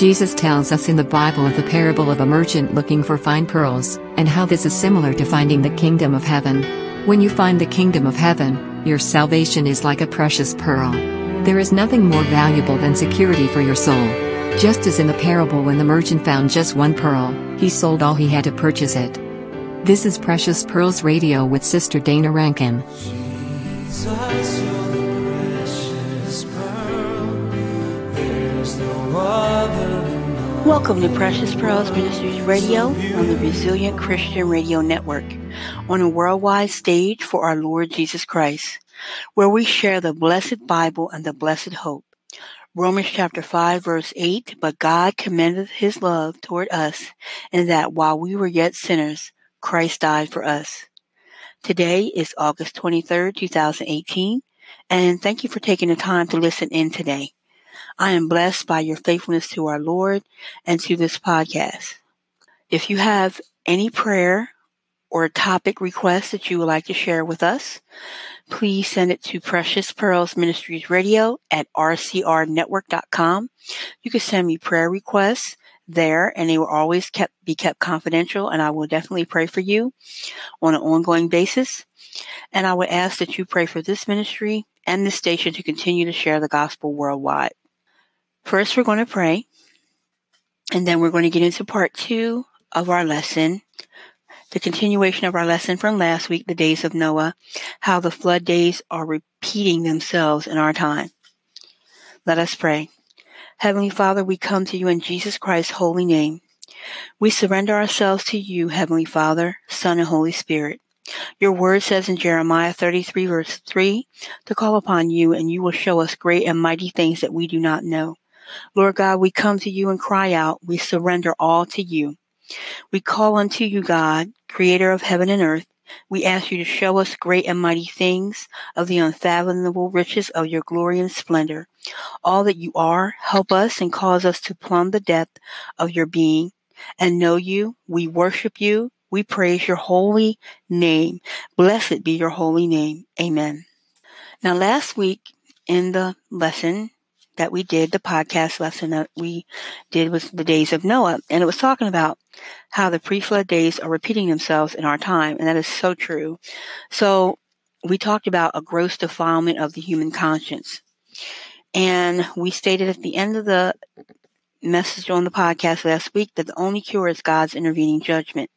Jesus tells us in the Bible of the parable of a merchant looking for fine pearls, and how this is similar to finding the kingdom of heaven. When you find the kingdom of heaven, your salvation is like a precious pearl. There is nothing more valuable than security for your soul. Just as in the parable when the merchant found just one pearl, he sold all he had to purchase it. This is Precious Pearls Radio with Sister Dana Rankin. Welcome to Precious Pearls Ministries Radio on the Resilient Christian Radio Network, on a worldwide stage for our Lord Jesus Christ, where we share the blessed Bible and the blessed hope. Romans chapter 5 verse 8, but God commended his love toward us in that while we were yet sinners, Christ died for us. Today is August 23rd, 2018, and thank you for taking the time to listen in today. I am blessed by your faithfulness to our Lord and to this podcast. If you have any prayer or topic requests that you would like to share with us, please send it to Precious Pearls Ministries Radio at rcrnetwork.com. You can send me prayer requests there and they will always kept, be kept confidential and I will definitely pray for you on an ongoing basis. And I would ask that you pray for this ministry and this station to continue to share the gospel worldwide. First, we're going to pray, and then we're going to get into part two of our lesson, the continuation of our lesson from last week, the days of Noah, how the flood days are repeating themselves in our time. Let us pray. Heavenly Father, we come to you in Jesus Christ's holy name. We surrender ourselves to you, Heavenly Father, Son, and Holy Spirit. Your word says in Jeremiah 33 verse 3 to call upon you and you will show us great and mighty things that we do not know. Lord God, we come to you and cry out. We surrender all to you. We call unto you, God, creator of heaven and earth. We ask you to show us great and mighty things of the unfathomable riches of your glory and splendor. All that you are, help us and cause us to plumb the depth of your being and know you. We worship you. We praise your holy name. Blessed be your holy name. Amen. Now, last week in the lesson, that we did, the podcast lesson that we did was the days of Noah. And it was talking about how the pre-flood days are repeating themselves in our time. And that is so true. So we talked about a gross defilement of the human conscience. And we stated at the end of the message on the podcast last week that the only cure is God's intervening judgment.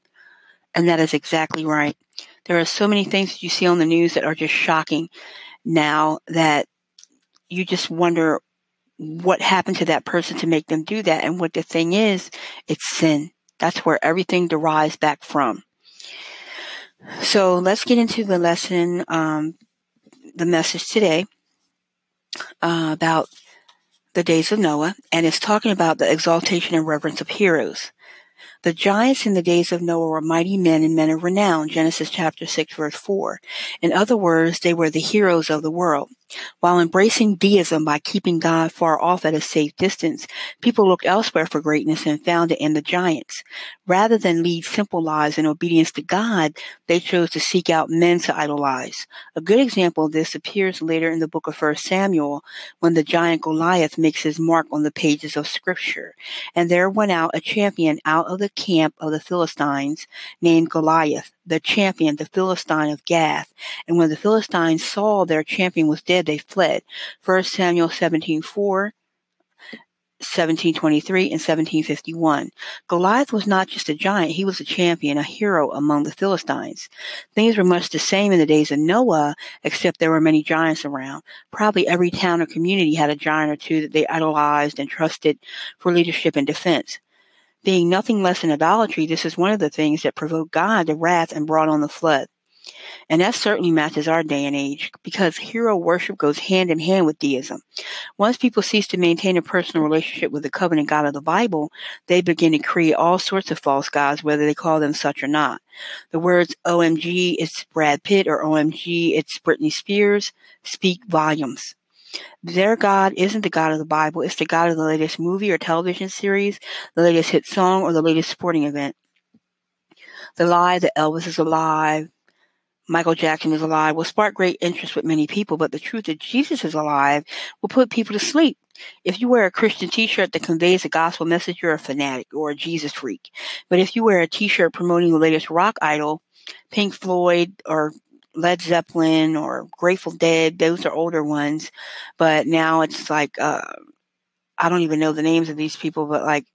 And that is exactly right. There are so many things that you see on the news that are just shocking now that you just wonder what happened to that person to make them do that. And what the thing is, it's sin. That's where everything derives back from. So let's get into the lesson, um, the message today uh, about the days of Noah, and it's talking about the exaltation and reverence of heroes. The giants in the days of Noah were mighty men and men of renown, Genesis chapter 6 verse 4. In other words, they were the heroes of the world. While embracing deism by keeping God far off at a safe distance, people looked elsewhere for greatness and found it in the giants. Rather than lead simple lives in obedience to God, they chose to seek out men to idolize. A good example of this appears later in the book of 1 Samuel when the giant Goliath makes his mark on the pages of scripture. And there went out a champion out of the camp of the Philistines named Goliath, the champion, the Philistine of Gath. And when the Philistines saw their champion was dead, they fled. 1 Samuel 17, 4, 1723 and 1751. Goliath was not just a giant, he was a champion, a hero among the Philistines. Things were much the same in the days of Noah, except there were many giants around. Probably every town or community had a giant or two that they idolized and trusted for leadership and defense. Being nothing less than idolatry, this is one of the things that provoked God to wrath and brought on the flood. And that certainly matches our day and age because hero worship goes hand in hand with deism. Once people cease to maintain a personal relationship with the covenant God of the Bible, they begin to create all sorts of false gods, whether they call them such or not. The words OMG, it's Brad Pitt, or OMG, it's Britney Spears, speak volumes. Their God isn't the God of the Bible. It's the God of the latest movie or television series, the latest hit song, or the latest sporting event. The lie that Elvis is alive, Michael Jackson is alive will spark great interest with many people, but the truth that Jesus is alive will put people to sleep. If you wear a Christian t-shirt that conveys a gospel message, you're a fanatic or a Jesus freak. But if you wear a t-shirt promoting the latest rock idol, Pink Floyd or Led Zeppelin or Grateful Dead, those are older ones. But now it's like, uh, I don't even know the names of these people, but like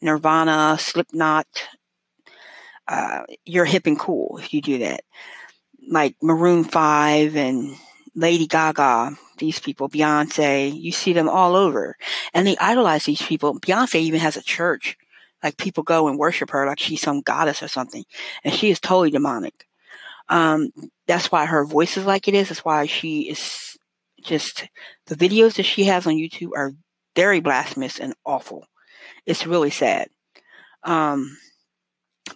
Nirvana, Slipknot, uh, you're hip and cool if you do that like Maroon 5 and Lady Gaga, these people, Beyonce, you see them all over. And they idolize these people. Beyonce even has a church. Like people go and worship her like she's some goddess or something. And she is totally demonic. Um, that's why her voice is like it is. That's why she is just, the videos that she has on YouTube are very blasphemous and awful. It's really sad. Um,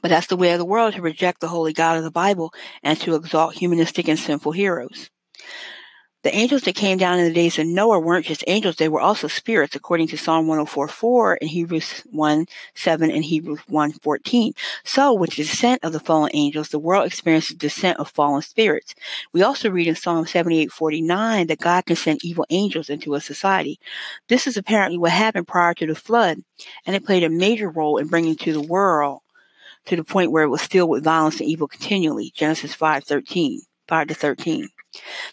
but that's the way of the world to reject the holy God of the Bible and to exalt humanistic and sinful heroes. The angels that came down in the days of Noah weren't just angels, they were also spirits, according to Psalm 104 and Hebrews 1 7 and Hebrews 1 14. So, with the descent of the fallen angels, the world experienced the descent of fallen spirits. We also read in Psalm 78 49 that God can send evil angels into a society. This is apparently what happened prior to the flood, and it played a major role in bringing to the world to the point where it was filled with violence and evil continually. Genesis 5, 13, 5 to 13.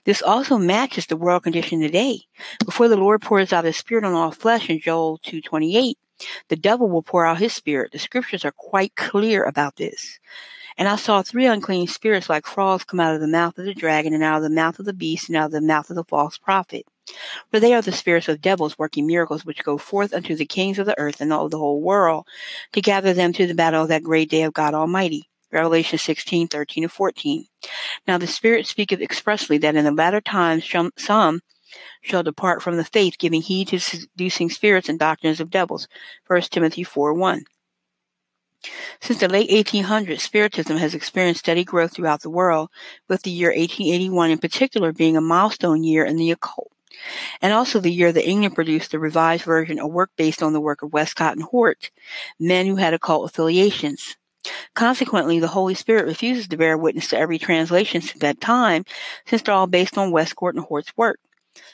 This also matches the world condition today. Before the Lord pours out his spirit on all flesh in Joel 2:28, the devil will pour out his spirit. The scriptures are quite clear about this. And I saw three unclean spirits like frogs come out of the mouth of the dragon and out of the mouth of the beast and out of the mouth of the false prophet. For they are the spirits of devils working miracles which go forth unto the kings of the earth and of the whole world to gather them to the battle of that great day of God Almighty. Revelation 16, 13 and 14. Now the Spirit speaketh expressly that in the latter times some shall depart from the faith, giving heed to seducing spirits and doctrines of devils. 1 Timothy 4, 1. Since the late 1800s, Spiritism has experienced steady growth throughout the world, with the year 1881 in particular being a milestone year in the occult and also the year that England produced the revised version, a work based on the work of Westcott and Hort, men who had occult affiliations. Consequently, the Holy Spirit refuses to bear witness to every translation since that time, since they're all based on Westcott and Hort's work.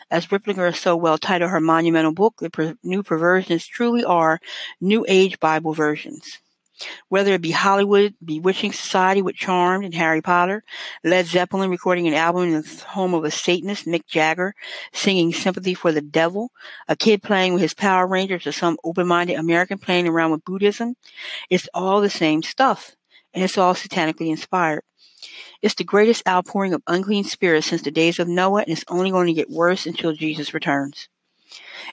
As Riplinger so well titled her monumental book, the new perversions truly are New Age Bible versions. Whether it be Hollywood, Bewitching Society with Charmed and Harry Potter, Led Zeppelin recording an album in the home of a Satanist, Mick Jagger, singing Sympathy for the Devil, a kid playing with his Power Rangers, or some open-minded American playing around with Buddhism, it's all the same stuff, and it's all satanically inspired. It's the greatest outpouring of unclean spirits since the days of Noah, and it's only going to get worse until Jesus returns.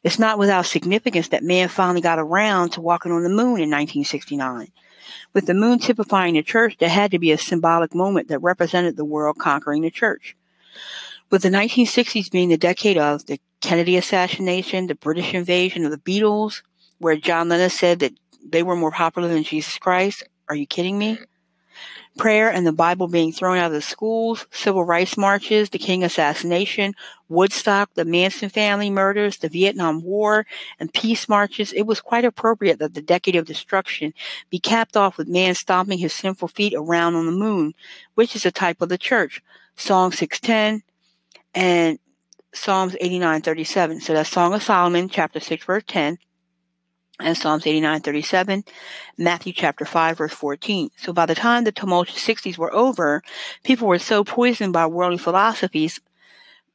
It's not without significance that man finally got around to walking on the moon in 1969. With the moon typifying the church, there had to be a symbolic moment that represented the world conquering the church. With the 1960s being the decade of the Kennedy assassination, the British invasion of the Beatles, where John Lennon said that they were more popular than Jesus Christ. Are you kidding me? Prayer and the Bible being thrown out of the schools, civil rights marches, the King assassination, Woodstock, the Manson family murders, the Vietnam War, and peace marches, it was quite appropriate that the decade of destruction be capped off with man stomping his sinful feet around on the moon, which is a type of the church. Psalm 610 and Psalms 89:37. So that's Song of Solomon, chapter 6, verse 10 and Psalms 89, 37, Matthew chapter 5, verse 14. So by the time the tumultuous 60s were over, people were so poisoned by worldly philosophies,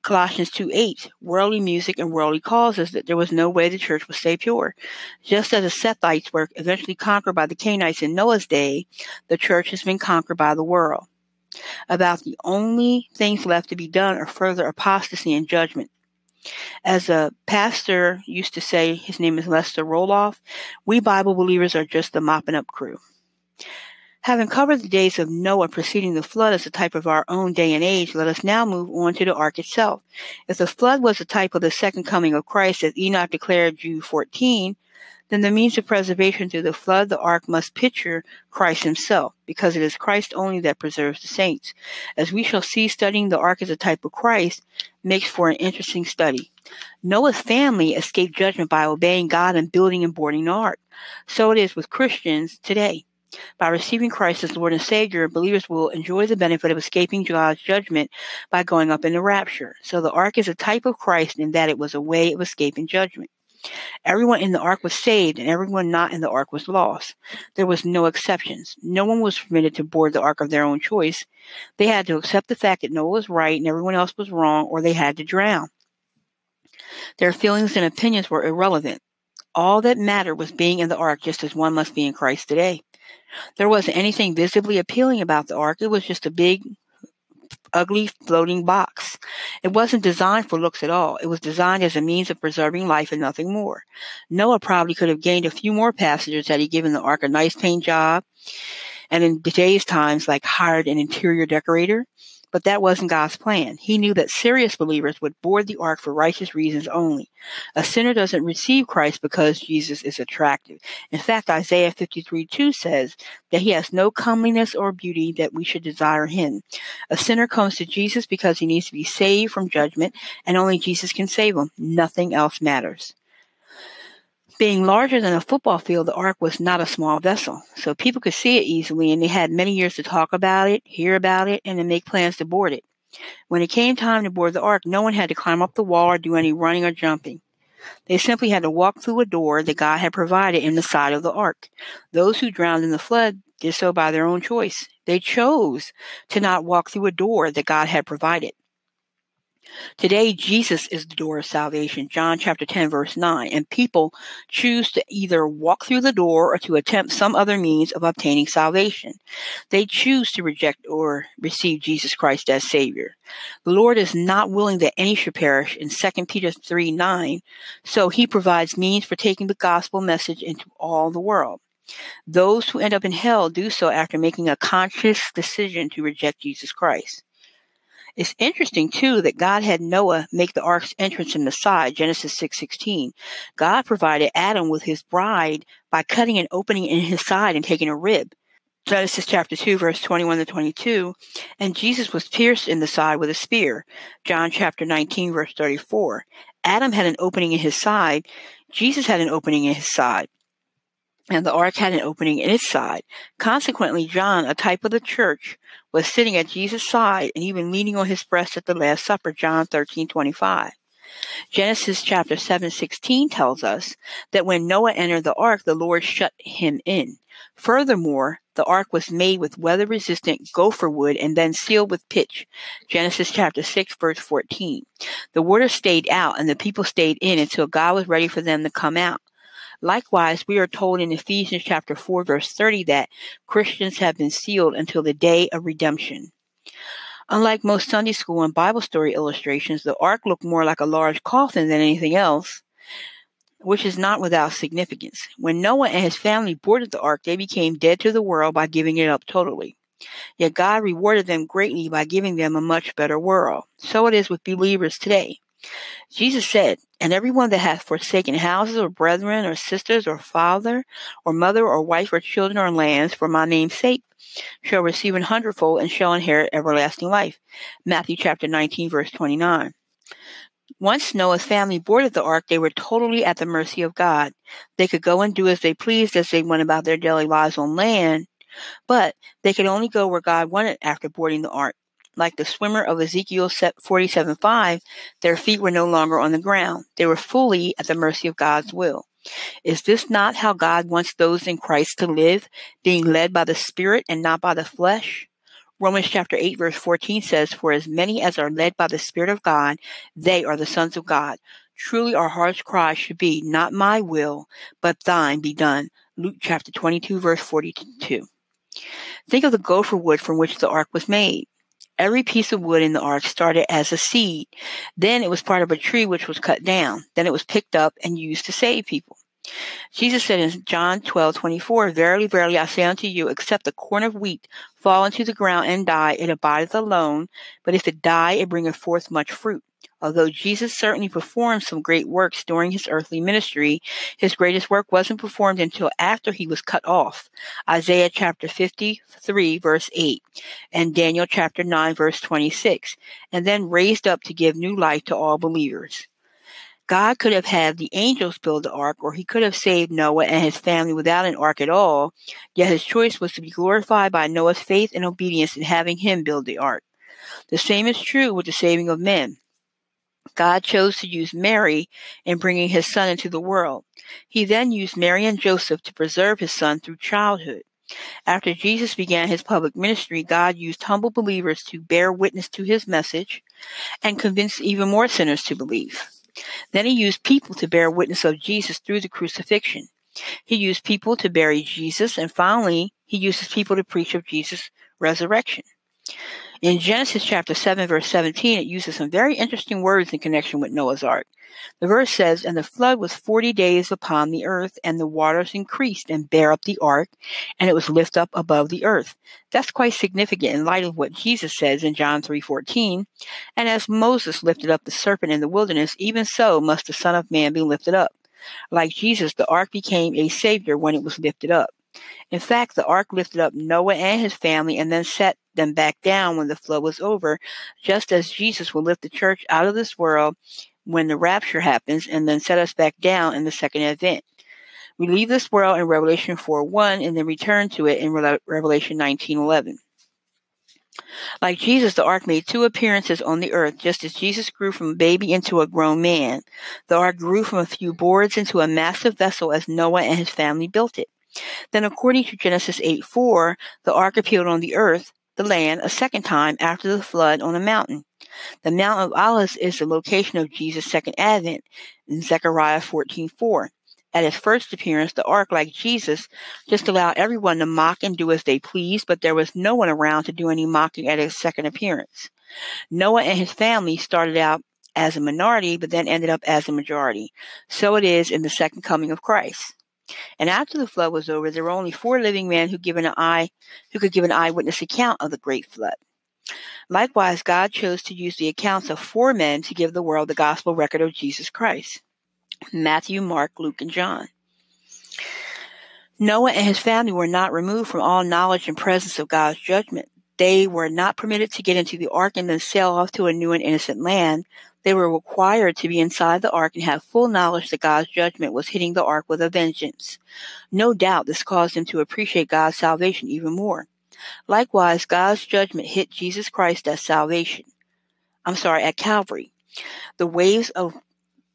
Colossians 2, 8, worldly music and worldly causes that there was no way the church would stay pure. Just as the Sethites were eventually conquered by the Canaanites in Noah's day, the church has been conquered by the world. About the only things left to be done are further apostasy and judgment. As a pastor used to say, his name is Lester Roloff, we Bible believers are just the mopping up crew. Having covered the days of Noah preceding the flood as a type of our own day and age, let us now move on to the ark itself. If the flood was a type of the second coming of Christ, as Enoch declared Jude 14, then the means of preservation through the flood, the ark must picture Christ himself, because it is Christ only that preserves the saints. As we shall see, studying the ark as a type of Christ makes for an interesting study. Noah's family escaped judgment by obeying God and building and boarding the ark. So it is with Christians today. By receiving Christ as Lord and Savior, believers will enjoy the benefit of escaping God's judgment by going up in the rapture. So the ark is a type of Christ in that it was a way of escaping judgment. Everyone in the ark was saved, and everyone not in the ark was lost. There was no exceptions. No one was permitted to board the ark of their own choice. They had to accept the fact that Noah was right and everyone else was wrong, or they had to drown. Their feelings and opinions were irrelevant. All that mattered was being in the ark, just as one must be in Christ today. There wasn't anything visibly appealing about the ark. It was just a big, ugly floating box. It wasn't designed for looks at all. It was designed as a means of preserving life and nothing more. Noah probably could have gained a few more passengers had he given the ark a nice paint job. And in today's times, like hired an interior decorator, but that wasn't God's plan. He knew that serious believers would board the ark for righteous reasons only. A sinner doesn't receive Christ because Jesus is attractive. In fact, Isaiah 53 2 says that he has no comeliness or beauty that we should desire him. A sinner comes to Jesus because he needs to be saved from judgment, and only Jesus can save him. Nothing else matters. Being larger than a football field, the ark was not a small vessel, so people could see it easily, and they had many years to talk about it, hear about it, and to make plans to board it. When it came time to board the ark, no one had to climb up the wall or do any running or jumping. They simply had to walk through a door that God had provided in the side of the ark. Those who drowned in the flood did so by their own choice. They chose to not walk through a door that God had provided. Today, Jesus is the door of salvation, John chapter 10, verse 9, and people choose to either walk through the door or to attempt some other means of obtaining salvation. They choose to reject or receive Jesus Christ as Savior. The Lord is not willing that any should perish in 2 Peter 3, 9, so he provides means for taking the gospel message into all the world. Those who end up in hell do so after making a conscious decision to reject Jesus Christ. It's interesting too that God had Noah make the ark's entrance in the side, Genesis 6:16. God provided Adam with his bride by cutting an opening in his side and taking a rib. Genesis chapter 2 verse 21 to 22, and Jesus was pierced in the side with a spear. John chapter 19 verse 34. Adam had an opening in his side. Jesus had an opening in his side and the ark had an opening in its side. Consequently, John, a type of the church, was sitting at Jesus' side and even leaning on his breast at the Last Supper, John 13, 25. Genesis chapter 7, 16 tells us that when Noah entered the ark, the Lord shut him in. Furthermore, the ark was made with weather resistant gopher wood and then sealed with pitch. Genesis chapter 6 verse 14. The water stayed out and the people stayed in until God was ready for them to come out. Likewise, we are told in Ephesians chapter 4 verse 30 that Christians have been sealed until the day of redemption. Unlike most Sunday school and Bible story illustrations, the ark looked more like a large coffin than anything else, which is not without significance. When Noah and his family boarded the ark, they became dead to the world by giving it up totally. Yet God rewarded them greatly by giving them a much better world. So it is with believers today. Jesus said, And everyone that hath forsaken houses or brethren or sisters or father or mother or wife or children or lands for my name's sake shall receive an hundredfold and shall inherit everlasting life. Matthew chapter 19 verse 29. Once Noah's family boarded the ark, they were totally at the mercy of God. They could go and do as they pleased as they went about their daily lives on land, but they could only go where God wanted after boarding the ark. Like the swimmer of Ezekiel 47:5, their feet were no longer on the ground. They were fully at the mercy of God's will. Is this not how God wants those in Christ to live, being led by the Spirit and not by the flesh? Romans chapter 8 verse 14 says, For as many as are led by the Spirit of God, they are the sons of God. Truly our heart's cry should be, Not my will, but thine be done. Luke chapter 22 verse 42. Think of the gopher wood from which the ark was made. Every piece of wood in the ark started as a seed. Then it was part of a tree which was cut down. Then it was picked up and used to save people. Jesus said in John 12, 24, Verily, verily, I say unto you, except the corn of wheat fall into the ground and die, it abideth alone. But if it die, it bringeth forth much fruit. Although Jesus certainly performed some great works during his earthly ministry, his greatest work wasn't performed until after he was cut off. Isaiah chapter 53 verse 8 and Daniel chapter 9 verse 26 and then raised up to give new life to all believers. God could have had the angels build the ark, or he could have saved Noah and his family without an ark at all, yet his choice was to be glorified by Noah's faith and obedience in having him build the ark. The same is true with the saving of men. God chose to use Mary in bringing his son into the world. He then used Mary and Joseph to preserve his son through childhood. After Jesus began his public ministry, God used humble believers to bear witness to his message and convince even more sinners to believe. Then he used people to bear witness of Jesus through the crucifixion. He used people to bury Jesus, and finally, he uses people to preach of Jesus' resurrection. In Genesis chapter 7, verse 17, it uses some very interesting words in connection with Noah's Ark. The verse says, And the flood was forty days upon the earth, and the waters increased and bare up the ark, and it was lift up above the earth. That's quite significant in light of what Jesus says in John 3.14, And as Moses lifted up the serpent in the wilderness, even so must the Son of Man be lifted up. Like Jesus, the ark became a savior when it was lifted up. In fact, the ark lifted up Noah and his family and then set them back down when the flood was over, just as Jesus will lift the church out of this world when the rapture happens and then set us back down in the second advent. We leave this world in Revelation 4 1 and then return to it in Revelation 19 11. Like Jesus, the ark made two appearances on the earth, just as Jesus grew from a baby into a grown man. The ark grew from a few boards into a massive vessel as Noah and his family built it. Then, according to Genesis 8 4, the ark appeared on the earth, the land, a second time after the flood on a mountain. The Mount of Olives is the location of Jesus' second advent in Zechariah 14:4. At his first appearance, the ark, like Jesus, just allowed everyone to mock and do as they pleased, but there was no one around to do any mocking at his second appearance. Noah and his family started out as a minority, but then ended up as a majority. So it is in the second coming of Christ. And after the flood was over, there were only four living men who given an eye who could give an eyewitness account of the great flood. Likewise, God chose to use the accounts of four men to give the world the gospel record of Jesus Christ. Matthew, Mark, Luke, and John. Noah and his family were not removed from all knowledge and presence of God's judgment. They were not permitted to get into the ark and then sail off to a new and innocent land, they were required to be inside the ark and have full knowledge that God's judgment was hitting the ark with a vengeance. No doubt this caused them to appreciate God's salvation even more. Likewise, God's judgment hit Jesus Christ as salvation. I'm sorry, at Calvary. The waves of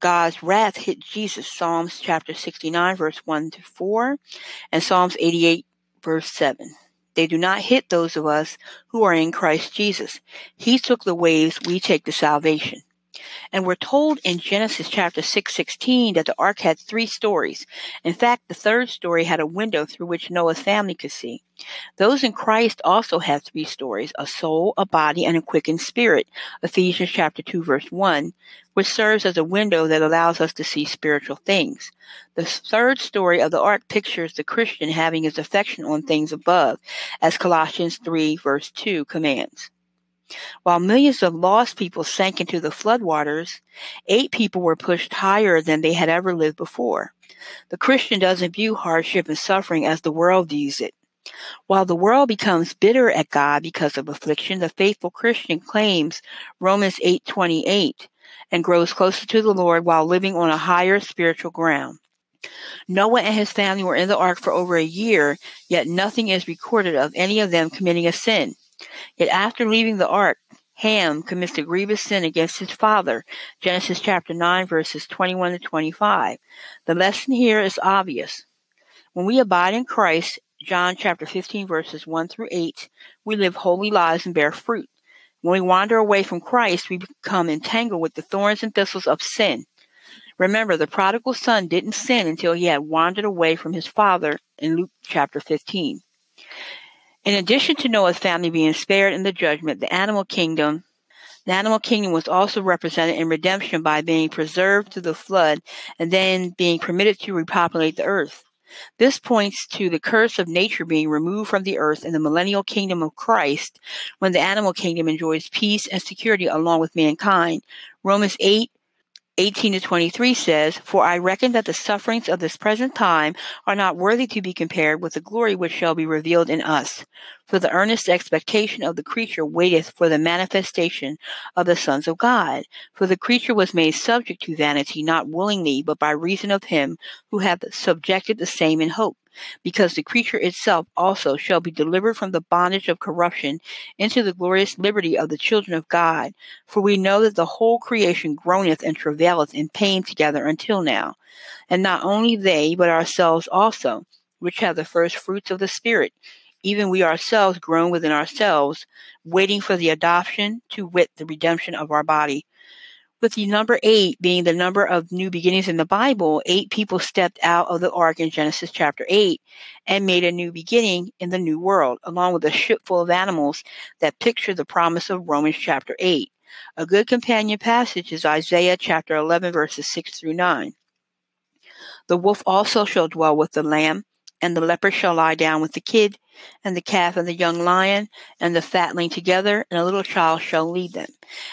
God's wrath hit Jesus, Psalms chapter 69, verse 1 to 4, and Psalms 88, verse 7. They do not hit those of us who are in Christ Jesus. He took the waves, we take the salvation. And we're told in Genesis chapter 6, 16 that the ark had three stories. In fact, the third story had a window through which Noah's family could see. Those in Christ also have three stories, a soul, a body, and a quickened spirit. Ephesians chapter 2 verse 1, which serves as a window that allows us to see spiritual things. The third story of the ark pictures the Christian having his affection on things above, as Colossians 3 verse 2 commands. While millions of lost people sank into the floodwaters, eight people were pushed higher than they had ever lived before. The Christian doesn't view hardship and suffering as the world views it. While the world becomes bitter at God because of affliction, the faithful Christian claims Romans 8:28 and grows closer to the Lord while living on a higher spiritual ground. Noah and his family were in the ark for over a year, yet nothing is recorded of any of them committing a sin. Yet after leaving the ark, Ham commits a grievous sin against his father. Genesis chapter 9 verses 21 to 25. The lesson here is obvious. When we abide in Christ, John chapter 15 verses 1 through 8, we live holy lives and bear fruit. When we wander away from Christ, we become entangled with the thorns and thistles of sin. Remember, the prodigal son didn't sin until he had wandered away from his father in Luke chapter 15. In addition to Noah's family being spared in the judgment, the animal kingdom the animal kingdom was also represented in redemption by being preserved through the flood and then being permitted to repopulate the earth. This points to the curse of nature being removed from the earth in the millennial kingdom of Christ when the animal kingdom enjoys peace and security along with mankind. Romans 8 18 to 23 says, For I reckon that the sufferings of this present time are not worthy to be compared with the glory which shall be revealed in us. For the earnest expectation of the creature waiteth for the manifestation of the sons of God. For the creature was made subject to vanity, not willingly, but by reason of him who hath subjected the same in hope because the creature itself also shall be delivered from the bondage of corruption into the glorious liberty of the children of God. For we know that the whole creation groaneth and travaileth in pain together until now. And not only they, but ourselves also, which have the first fruits of the Spirit, even we ourselves groan within ourselves, waiting for the adoption, to wit, the redemption of our body with the number eight being the number of new beginnings in the Bible, eight people stepped out of the ark in Genesis chapter 8 and made a new beginning in the new world, along with a ship full of animals that picture the promise of Romans chapter 8. A good companion passage is Isaiah chapter 11, verses 6 through 9. The wolf also shall dwell with the lamb, and the leper shall lie down with the kid, and the calf and the young lion and the fatling together, and a little child shall lead them.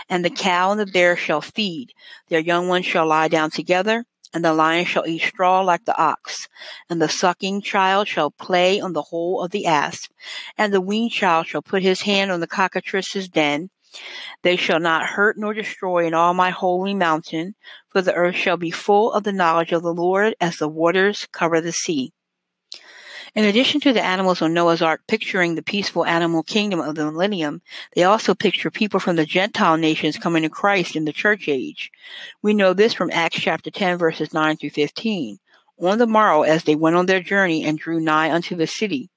And the cow and the bear shall feed, their young ones shall lie down together, and the lion shall eat straw like the ox, and the sucking child shall play on the hole of the asp, and the weaned child shall put his hand on the cockatrice's den. They shall not hurt nor destroy in all my holy mountain, for the earth shall be full of the knowledge of the Lord as the waters cover the sea. In addition to the animals on Noah's Ark picturing the peaceful animal kingdom of the millennium, they also picture people from the Gentile nations coming to Christ in the church age. We know this from Acts chapter 10 verses 9 through 15. On the morrow, as they went on their journey and drew nigh unto the city,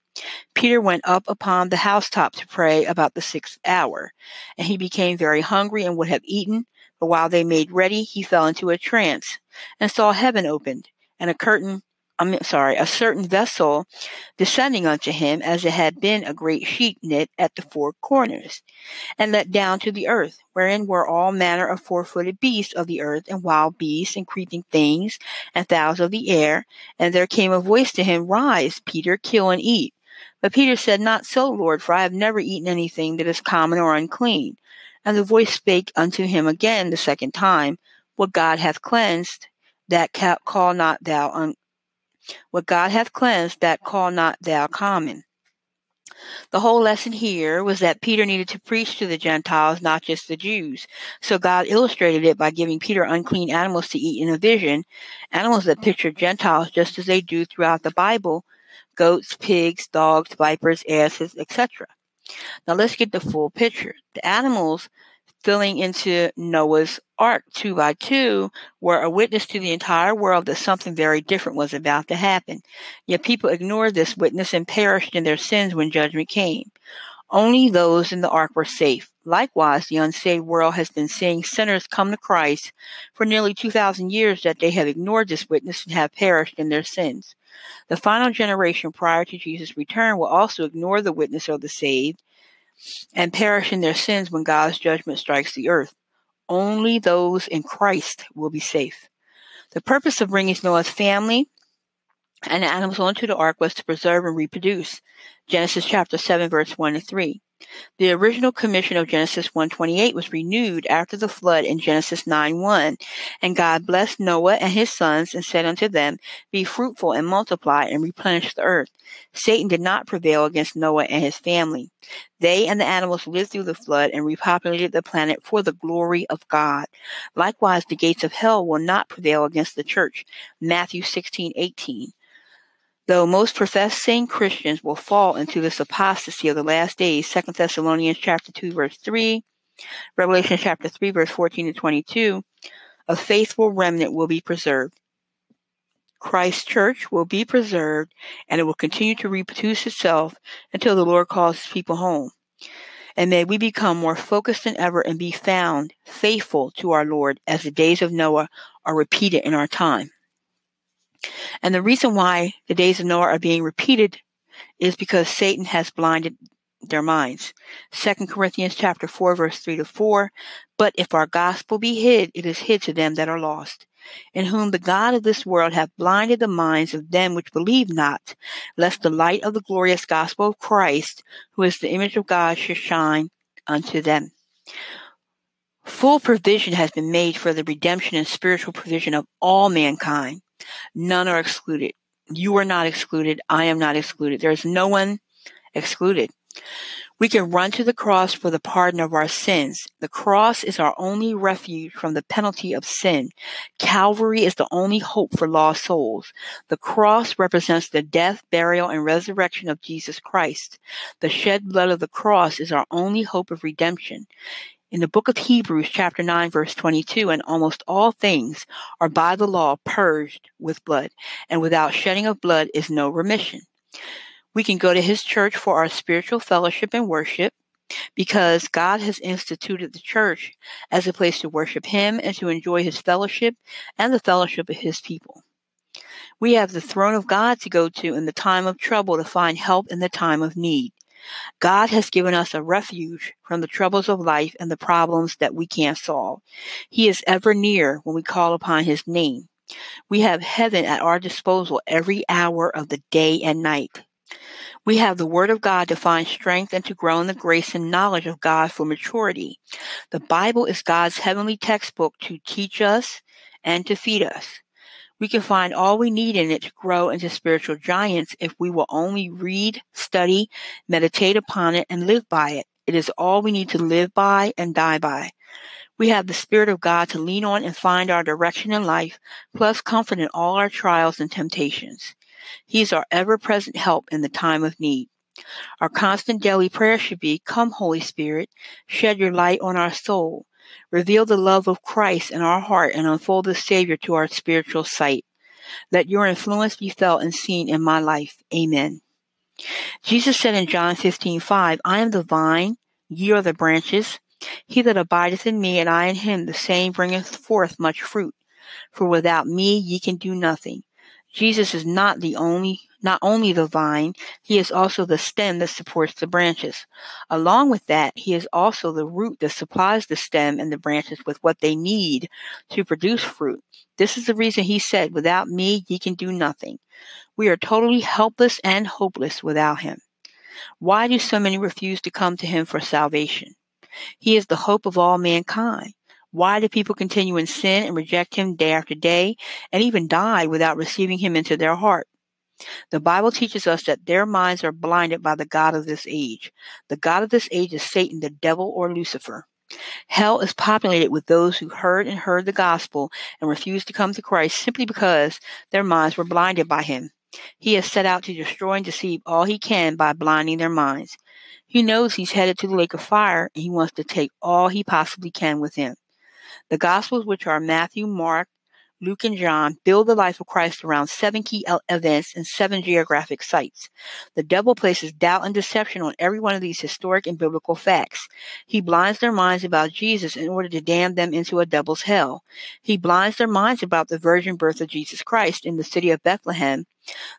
Peter went up upon the housetop to pray about the sixth hour, and he became very hungry and would have eaten, but while they made ready, he fell into a trance, and saw heaven opened, and a curtain I'm sorry, a certain vessel descending unto him as it had been a great sheet knit at the four corners, and let down to the earth, wherein were all manner of four footed beasts of the earth, and wild beasts, and creeping things, and fowls of the air. And there came a voice to him, Rise, Peter, kill and eat. But Peter said, Not so, Lord, for I have never eaten anything that is common or unclean. And the voice spake unto him again the second time, What God hath cleansed, that call not thou un- what God hath cleansed, that call not thou common. The whole lesson here was that Peter needed to preach to the Gentiles, not just the Jews. So God illustrated it by giving Peter unclean animals to eat in a vision, animals that picture Gentiles just as they do throughout the Bible goats, pigs, dogs, vipers, asses, etc. Now let's get the full picture. The animals filling into Noah's ark two by two were a witness to the entire world that something very different was about to happen. Yet people ignored this witness and perished in their sins when judgment came. Only those in the ark were safe. Likewise, the unsaved world has been seeing sinners come to Christ for nearly 2,000 years that they have ignored this witness and have perished in their sins. The final generation prior to Jesus' return will also ignore the witness of the saved and perish in their sins when God's judgment strikes the earth. Only those in Christ will be safe. The purpose of bringing Noah's family and animals onto the ark was to preserve and reproduce. Genesis chapter 7 verse 1 to 3. The original commission of Genesis 1:28 was renewed after the flood in Genesis 9:1, and God blessed Noah and his sons and said unto them, Be fruitful and multiply and replenish the earth. Satan did not prevail against Noah and his family. They and the animals lived through the flood and repopulated the planet for the glory of God. Likewise, the gates of hell will not prevail against the church. Matthew 16:18 though most professing Christians will fall into this apostasy of the last days, 2 Thessalonians chapter 2 verse 3, Revelation chapter 3 verse 14 to 22, a faithful remnant will be preserved. Christ's church will be preserved and it will continue to reproduce itself until the Lord calls his people home. And may we become more focused than ever and be found faithful to our Lord as the days of Noah are repeated in our time. And the reason why the days of Noah are being repeated is because Satan has blinded their minds. Second Corinthians chapter 4 verse 3 to 4. But if our gospel be hid, it is hid to them that are lost, in whom the God of this world hath blinded the minds of them which believe not, lest the light of the glorious gospel of Christ, who is the image of God, should shine unto them. Full provision has been made for the redemption and spiritual provision of all mankind. None are excluded. You are not excluded. I am not excluded. There is no one excluded. We can run to the cross for the pardon of our sins. The cross is our only refuge from the penalty of sin. Calvary is the only hope for lost souls. The cross represents the death, burial, and resurrection of Jesus Christ. The shed blood of the cross is our only hope of redemption. In the book of Hebrews, chapter 9, verse 22, and almost all things are by the law purged with blood, and without shedding of blood is no remission. We can go to his church for our spiritual fellowship and worship because God has instituted the church as a place to worship him and to enjoy his fellowship and the fellowship of his people. We have the throne of God to go to in the time of trouble to find help in the time of need. God has given us a refuge from the troubles of life and the problems that we can't solve. He is ever near when we call upon his name. We have heaven at our disposal every hour of the day and night. We have the Word of God to find strength and to grow in the grace and knowledge of God for maturity. The Bible is God's heavenly textbook to teach us and to feed us. We can find all we need in it to grow into spiritual giants if we will only read, study, meditate upon it, and live by it. It is all we need to live by and die by. We have the Spirit of God to lean on and find our direction in life, plus comfort in all our trials and temptations. He is our ever present help in the time of need. Our constant daily prayer should be, Come, Holy Spirit, shed your light on our soul. Reveal the love of Christ in our heart and unfold the Savior to our spiritual sight. Let your influence be felt and seen in my life. Amen. Jesus said in John 15, 5, I am the vine, ye are the branches. He that abideth in me and I in him, the same bringeth forth much fruit. For without me ye can do nothing. Jesus is not the only not only the vine, he is also the stem that supports the branches. Along with that, he is also the root that supplies the stem and the branches with what they need to produce fruit. This is the reason he said, Without me, ye can do nothing. We are totally helpless and hopeless without him. Why do so many refuse to come to him for salvation? He is the hope of all mankind. Why do people continue in sin and reject him day after day and even die without receiving him into their heart? The Bible teaches us that their minds are blinded by the God of this age. The God of this age is Satan, the devil, or Lucifer. Hell is populated with those who heard and heard the gospel and refused to come to Christ simply because their minds were blinded by him. He has set out to destroy and deceive all he can by blinding their minds. He knows he's headed to the lake of fire and he wants to take all he possibly can with him. The Gospels, which are Matthew, Mark, Luke, and John, build the life of Christ around seven key events and seven geographic sites. The devil places doubt and deception on every one of these historic and biblical facts. He blinds their minds about Jesus in order to damn them into a devil's hell. He blinds their minds about the virgin birth of Jesus Christ in the city of Bethlehem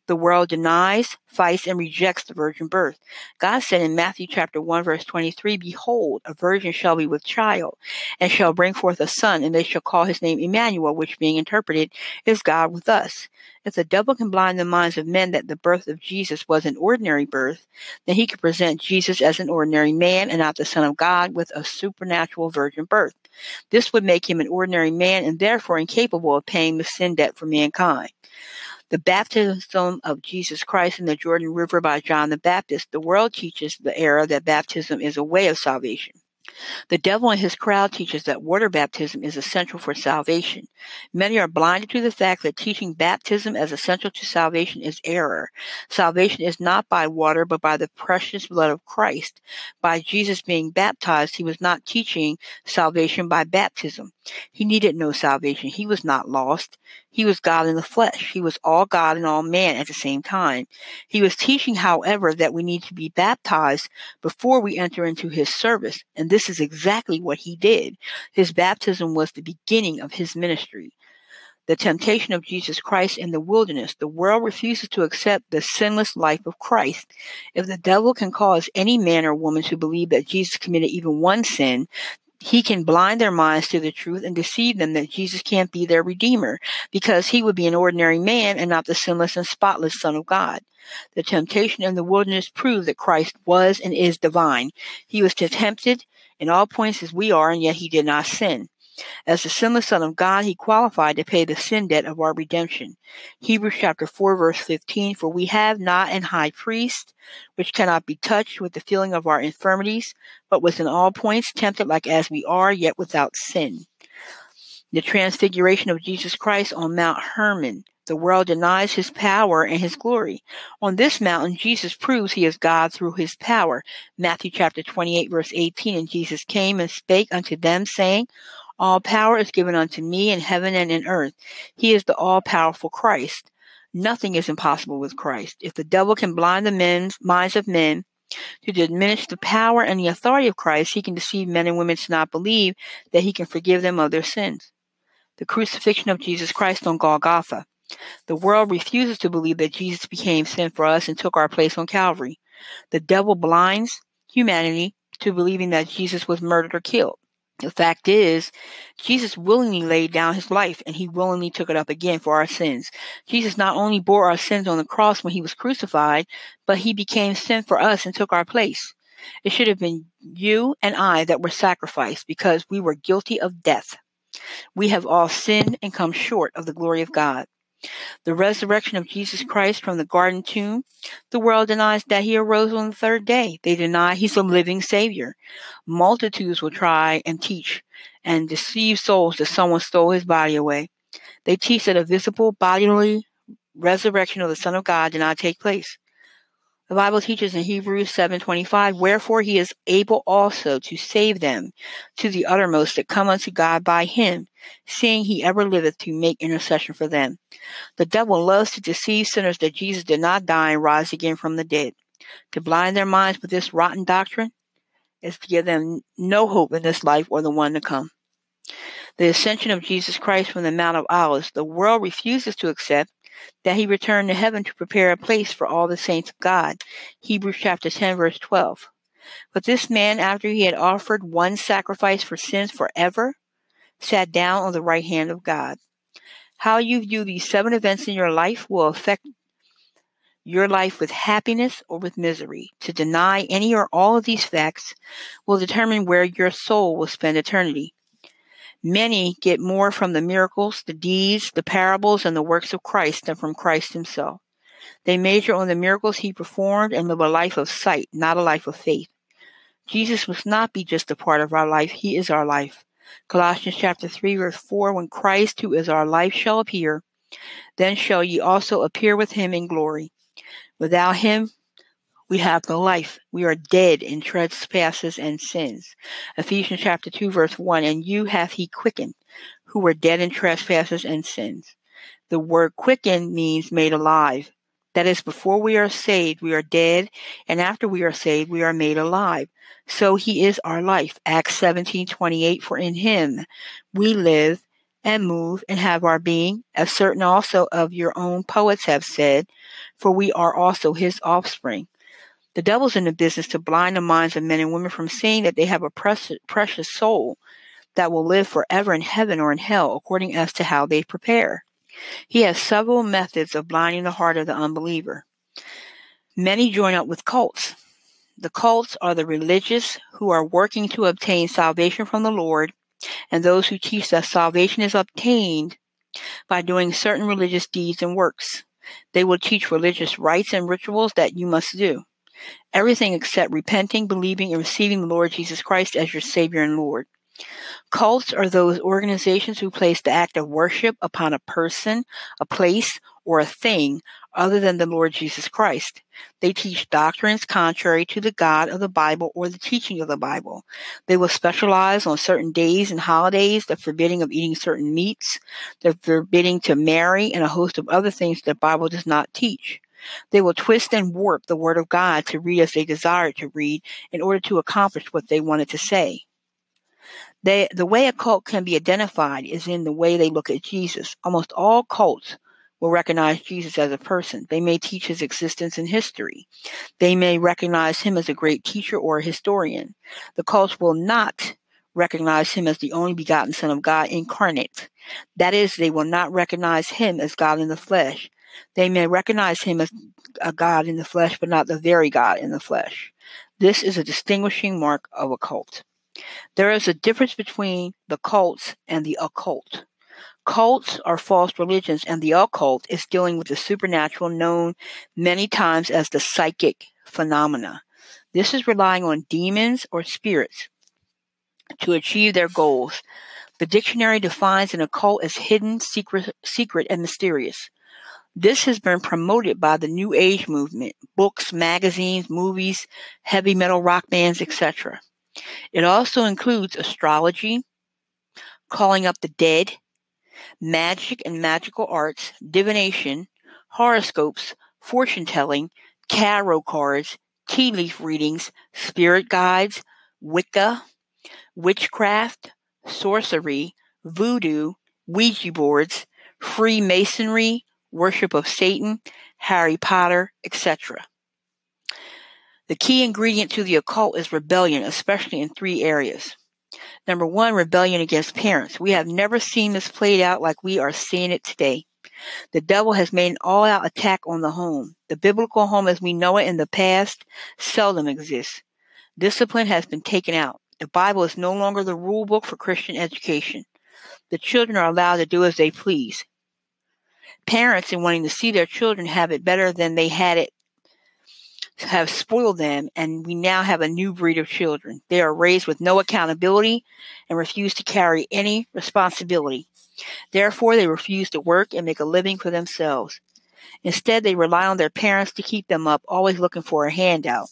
the world denies, fights, and rejects the virgin birth. God said in Matthew chapter 1 verse 23, Behold, a virgin shall be with child, and shall bring forth a son, and they shall call his name Emmanuel, which being interpreted is God with us. If the devil can blind the minds of men that the birth of Jesus was an ordinary birth, then he could present Jesus as an ordinary man and not the Son of God with a supernatural virgin birth. This would make him an ordinary man and therefore incapable of paying the sin debt for mankind the baptism of Jesus Christ in the Jordan River by John the Baptist, the world teaches the error that baptism is a way of salvation. The devil and his crowd teaches that water baptism is essential for salvation. Many are blinded to the fact that teaching baptism as essential to salvation is error. Salvation is not by water, but by the precious blood of Christ. By Jesus being baptized, he was not teaching salvation by baptism. He needed no salvation. He was not lost. He was God in the flesh. He was all God and all man at the same time. He was teaching, however, that we need to be baptized before we enter into his service. And this is exactly what he did. His baptism was the beginning of his ministry. The temptation of Jesus Christ in the wilderness. The world refuses to accept the sinless life of Christ. If the devil can cause any man or woman to believe that Jesus committed even one sin, he can blind their minds to the truth and deceive them that Jesus can't be their redeemer because he would be an ordinary man and not the sinless and spotless son of God. The temptation in the wilderness proved that Christ was and is divine. He was tempted in all points as we are, and yet he did not sin. As the sinless Son of God, he qualified to pay the sin debt of our redemption. Hebrews chapter 4 verse 15, for we have not an high priest, which cannot be touched with the feeling of our infirmities, but was in all points tempted like as we are, yet without sin. The transfiguration of Jesus Christ on Mount Hermon. The world denies his power and his glory. On this mountain, Jesus proves he is God through his power. Matthew chapter 28 verse 18, and Jesus came and spake unto them, saying, all power is given unto me in heaven and in earth. He is the all powerful Christ. Nothing is impossible with Christ. If the devil can blind the men's minds of men to diminish the power and the authority of Christ, he can deceive men and women to not believe that he can forgive them of their sins. The crucifixion of Jesus Christ on Golgotha. The world refuses to believe that Jesus became sin for us and took our place on Calvary. The devil blinds humanity to believing that Jesus was murdered or killed. The fact is, Jesus willingly laid down his life and he willingly took it up again for our sins. Jesus not only bore our sins on the cross when he was crucified, but he became sin for us and took our place. It should have been you and I that were sacrificed because we were guilty of death. We have all sinned and come short of the glory of God. The resurrection of Jesus Christ from the garden tomb, the world denies that he arose on the third day. They deny he's a living Savior. Multitudes will try and teach and deceive souls that someone stole his body away. They teach that a visible bodily resurrection of the Son of God did not take place. The Bible teaches in Hebrews 7:25, "Wherefore he is able also to save them to the uttermost that come unto God by him, seeing he ever liveth to make intercession for them." The devil loves to deceive sinners that Jesus did not die and rise again from the dead. To blind their minds with this rotten doctrine is to give them no hope in this life or the one to come. The ascension of Jesus Christ from the Mount of Olives, the world refuses to accept that he returned to heaven to prepare a place for all the saints of God. Hebrews chapter 10 verse 12. But this man, after he had offered one sacrifice for sins forever, sat down on the right hand of God. How you view these seven events in your life will affect your life with happiness or with misery. To deny any or all of these facts will determine where your soul will spend eternity. Many get more from the miracles, the deeds, the parables, and the works of Christ than from Christ himself. They major on the miracles he performed and live a life of sight, not a life of faith. Jesus must not be just a part of our life, he is our life. Colossians chapter 3 verse 4, when Christ, who is our life, shall appear, then shall ye also appear with him in glory. Without him, we have no life. We are dead in trespasses and sins. Ephesians chapter 2 verse 1, and you hath he quickened, who were dead in trespasses and sins. The word quickened means made alive. That is, before we are saved, we are dead, and after we are saved, we are made alive. So he is our life. Acts 17, 28, for in him we live and move and have our being, as certain also of your own poets have said, for we are also his offspring. The devil's in the business to blind the minds of men and women from seeing that they have a precious soul that will live forever in heaven or in hell, according as to how they prepare. He has several methods of blinding the heart of the unbeliever. Many join up with cults. The cults are the religious who are working to obtain salvation from the Lord, and those who teach that salvation is obtained by doing certain religious deeds and works. They will teach religious rites and rituals that you must do. Everything except repenting, believing, and receiving the Lord Jesus Christ as your Savior and Lord. Cults are those organizations who place the act of worship upon a person, a place, or a thing other than the Lord Jesus Christ. They teach doctrines contrary to the God of the Bible or the teaching of the Bible. They will specialize on certain days and holidays, the forbidding of eating certain meats, the forbidding to marry, and a host of other things the Bible does not teach. They will twist and warp the Word of God to read as they desire to read in order to accomplish what they wanted to say. They, the way a cult can be identified is in the way they look at Jesus. Almost all cults will recognize Jesus as a person. They may teach his existence and history. They may recognize him as a great teacher or a historian. The cults will not recognize him as the only begotten Son of God incarnate. That is, they will not recognize him as God in the flesh. They may recognize him as a God in the flesh, but not the very God in the flesh. This is a distinguishing mark of a cult. There is a difference between the cults and the occult. Cults are false religions, and the occult is dealing with the supernatural, known many times as the psychic phenomena. This is relying on demons or spirits to achieve their goals. The dictionary defines an occult as hidden, secret, secret, and mysterious. This has been promoted by the New Age movement, books, magazines, movies, heavy metal rock bands, etc. It also includes astrology, calling up the dead, magic and magical arts, divination, horoscopes, fortune telling, tarot cards, tea leaf readings, spirit guides, Wicca, witchcraft, sorcery, voodoo, Ouija boards, Freemasonry, worship of Satan, Harry Potter, etc. The key ingredient to the occult is rebellion, especially in three areas. Number one, rebellion against parents. We have never seen this played out like we are seeing it today. The devil has made an all out attack on the home. The biblical home as we know it in the past seldom exists. Discipline has been taken out. The Bible is no longer the rule book for Christian education. The children are allowed to do as they please. Parents, in wanting to see their children have it better than they had it, have spoiled them, and we now have a new breed of children. They are raised with no accountability and refuse to carry any responsibility. Therefore, they refuse to work and make a living for themselves. Instead, they rely on their parents to keep them up, always looking for a handout.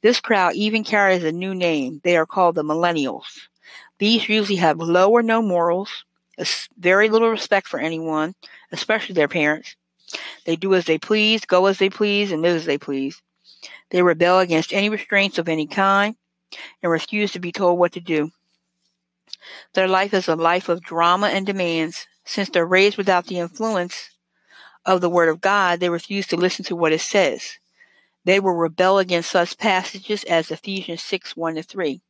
This crowd even carries a new name. They are called the millennials. These usually have low or no morals, very little respect for anyone, especially their parents. They do as they please, go as they please, and live as they please. They rebel against any restraints of any kind and refuse to be told what to do. Their life is a life of drama and demands. Since they're raised without the influence of the Word of God, they refuse to listen to what it says. They will rebel against such passages as Ephesians 6 1 to 3.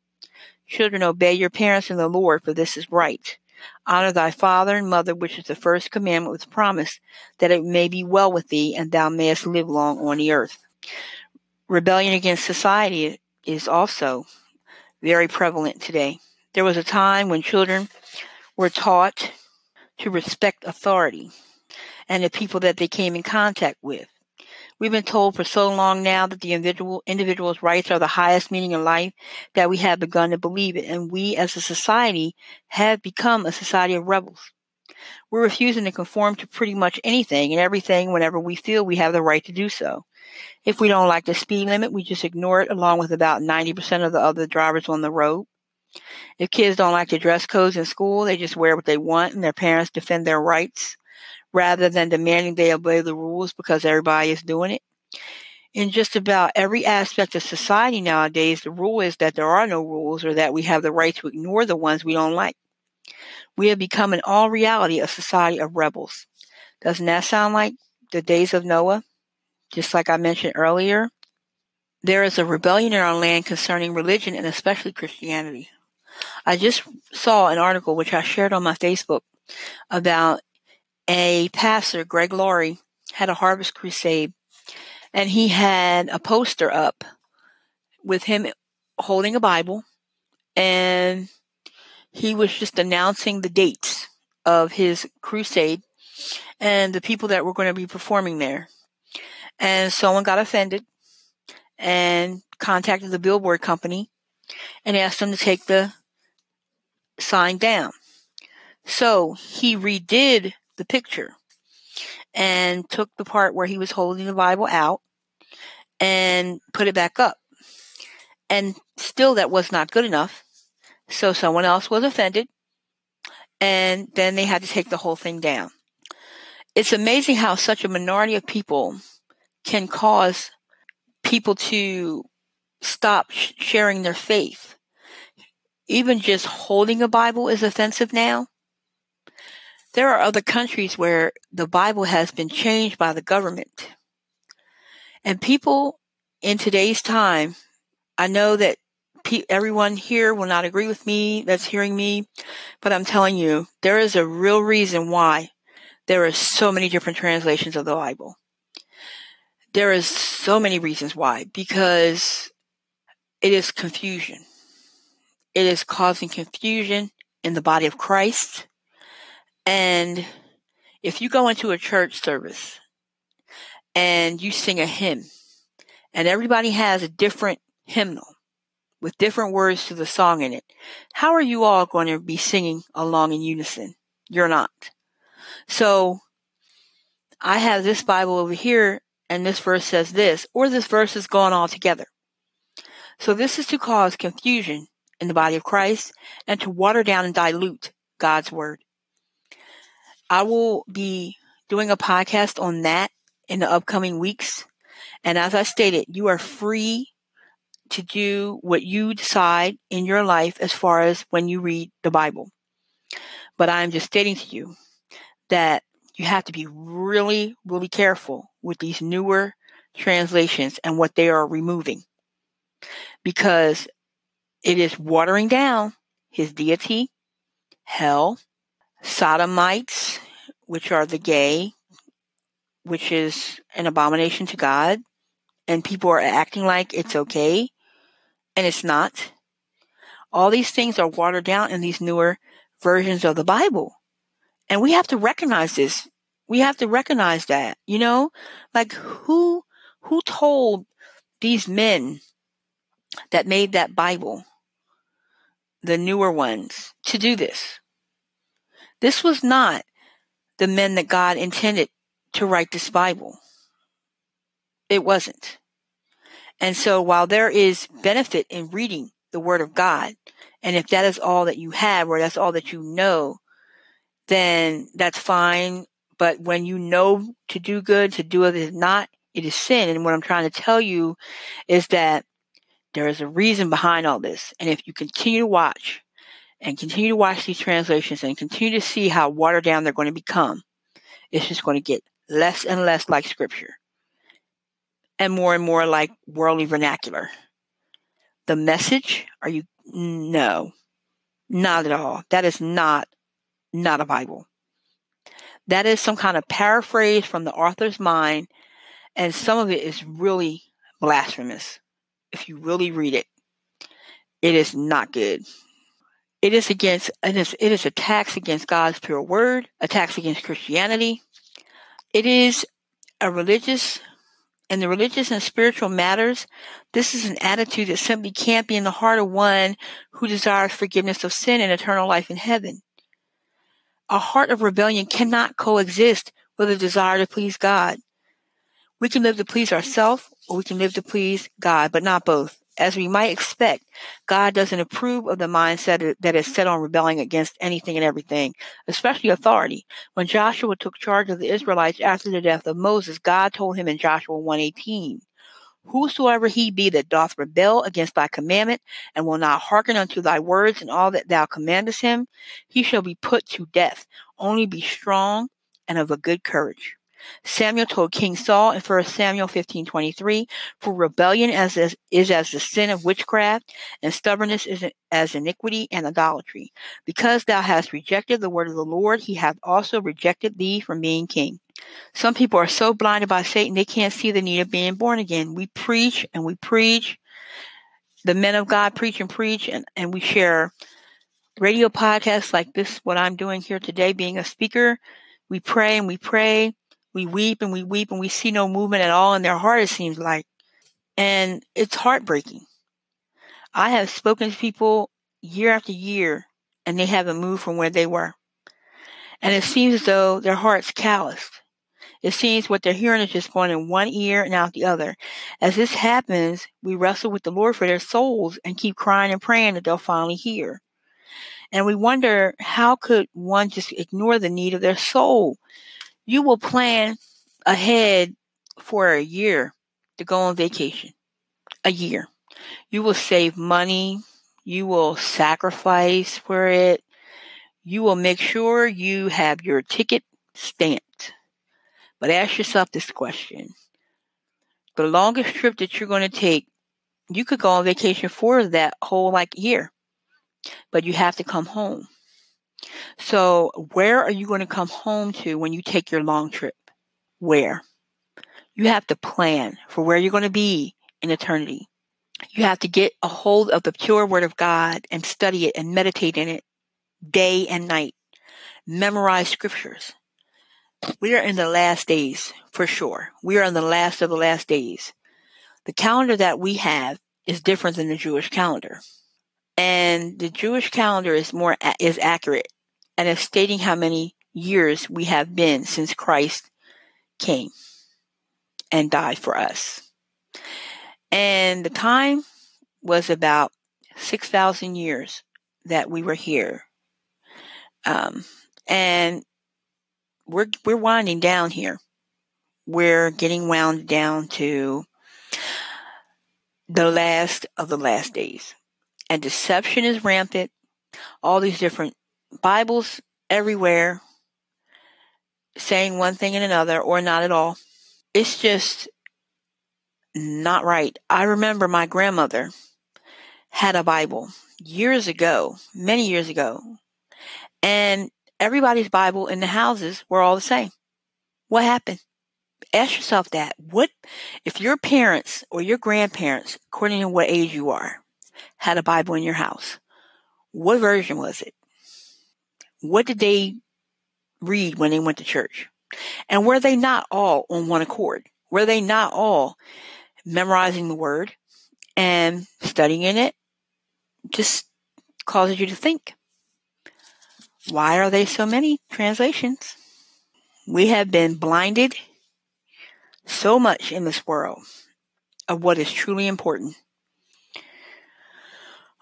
Children, obey your parents in the Lord, for this is right. Honor thy father and mother, which is the first commandment with promise, that it may be well with thee, and thou mayest live long on the earth. Rebellion against society is also very prevalent today. There was a time when children were taught to respect authority and the people that they came in contact with. We've been told for so long now that the individual individual's rights are the highest meaning in life that we have begun to believe it, and we as a society have become a society of rebels. We're refusing to conform to pretty much anything and everything whenever we feel we have the right to do so. If we don't like the speed limit, we just ignore it along with about 90% of the other drivers on the road. If kids don't like the dress codes in school, they just wear what they want and their parents defend their rights rather than demanding they obey the rules because everybody is doing it. In just about every aspect of society nowadays, the rule is that there are no rules or that we have the right to ignore the ones we don't like. We have become in all reality a society of rebels. Doesn't that sound like the days of Noah? Just like I mentioned earlier, there is a rebellion in our land concerning religion and especially Christianity. I just saw an article which I shared on my Facebook about a pastor, Greg Laurie, had a harvest crusade and he had a poster up with him holding a Bible and he was just announcing the dates of his crusade and the people that were going to be performing there. And someone got offended and contacted the billboard company and asked them to take the sign down. So he redid the picture and took the part where he was holding the Bible out and put it back up. And still that was not good enough. So someone else was offended and then they had to take the whole thing down. It's amazing how such a minority of people can cause people to stop sh- sharing their faith. Even just holding a Bible is offensive now. There are other countries where the Bible has been changed by the government. And people in today's time, I know that pe- everyone here will not agree with me that's hearing me, but I'm telling you, there is a real reason why there are so many different translations of the Bible. There is so many reasons why, because it is confusion. it is causing confusion in the body of Christ. And if you go into a church service and you sing a hymn, and everybody has a different hymnal with different words to the song in it, how are you all going to be singing along in unison? You're not. So I have this Bible over here and this verse says this, or this verse is gone all together. So this is to cause confusion in the body of Christ and to water down and dilute God's word. I will be doing a podcast on that in the upcoming weeks. And as I stated, you are free to do what you decide in your life as far as when you read the Bible. But I'm just stating to you that you have to be really, really careful with these newer translations and what they are removing because it is watering down his deity, hell, sodomites, which are the gay, which is an abomination to God, and people are acting like it's okay, and it's not. All these things are watered down in these newer versions of the Bible. And we have to recognize this. We have to recognize that, you know, like who, who told these men that made that Bible, the newer ones, to do this? This was not the men that God intended to write this Bible. It wasn't. And so while there is benefit in reading the Word of God, and if that is all that you have or that's all that you know, then that's fine. But when you know to do good, to do it is not, it is sin. And what I'm trying to tell you is that there is a reason behind all this. And if you continue to watch and continue to watch these translations and continue to see how watered down they're going to become, it's just going to get less and less like scripture and more and more like worldly vernacular. The message, are you, no, not at all. That is not not a Bible. That is some kind of paraphrase from the author's mind, and some of it is really blasphemous. If you really read it, it is not good. It is against it is it is attacks against God's pure word, attacks against Christianity. It is a religious and the religious and spiritual matters, this is an attitude that simply can't be in the heart of one who desires forgiveness of sin and eternal life in heaven. A heart of rebellion cannot coexist with a desire to please God. We can live to please ourselves or we can live to please God, but not both. As we might expect, God doesn't approve of the mindset that is set on rebelling against anything and everything, especially authority. When Joshua took charge of the Israelites after the death of Moses, God told him in Joshua 118, Whosoever he be that doth rebel against thy commandment, and will not hearken unto thy words and all that thou commandest him, he shall be put to death. Only be strong and of a good courage. Samuel told King Saul in 1 Samuel 15:23, "For rebellion as is, is as the sin of witchcraft, and stubbornness is as iniquity and idolatry. Because thou hast rejected the word of the Lord, he hath also rejected thee from being king." Some people are so blinded by Satan they can't see the need of being born again. We preach and we preach. The men of God preach and preach, and, and we share radio podcasts like this, what I'm doing here today, being a speaker. We pray and we pray. We weep and we weep and we see no movement at all in their heart, it seems like. And it's heartbreaking. I have spoken to people year after year and they haven't moved from where they were. And it seems as though their heart's calloused. It seems what they're hearing is just going in one ear and out the other. As this happens, we wrestle with the Lord for their souls and keep crying and praying that they'll finally hear. And we wonder how could one just ignore the need of their soul? You will plan ahead for a year to go on vacation. A year. You will save money. You will sacrifice for it. You will make sure you have your ticket stamped. But ask yourself this question. The longest trip that you're going to take, you could go on vacation for that whole like year, but you have to come home. So where are you going to come home to when you take your long trip? Where? You have to plan for where you're going to be in eternity. You have to get a hold of the pure word of God and study it and meditate in it day and night. Memorize scriptures. We are in the last days for sure. We are in the last of the last days. The calendar that we have is different than the Jewish calendar. And the Jewish calendar is more is accurate and is stating how many years we have been since Christ came and died for us. And the time was about 6,000 years that we were here. Um, and we're, we're winding down here. We're getting wound down to the last of the last days. And deception is rampant. All these different Bibles everywhere saying one thing and another or not at all. It's just not right. I remember my grandmother had a Bible years ago, many years ago, and everybody's Bible in the houses were all the same. What happened? Ask yourself that. What if your parents or your grandparents, according to what age you are, had a Bible in your house? What version was it? What did they read when they went to church? And were they not all on one accord? Were they not all memorizing the word and studying in it just causes you to think. Why are there so many translations? We have been blinded so much in this world of what is truly important.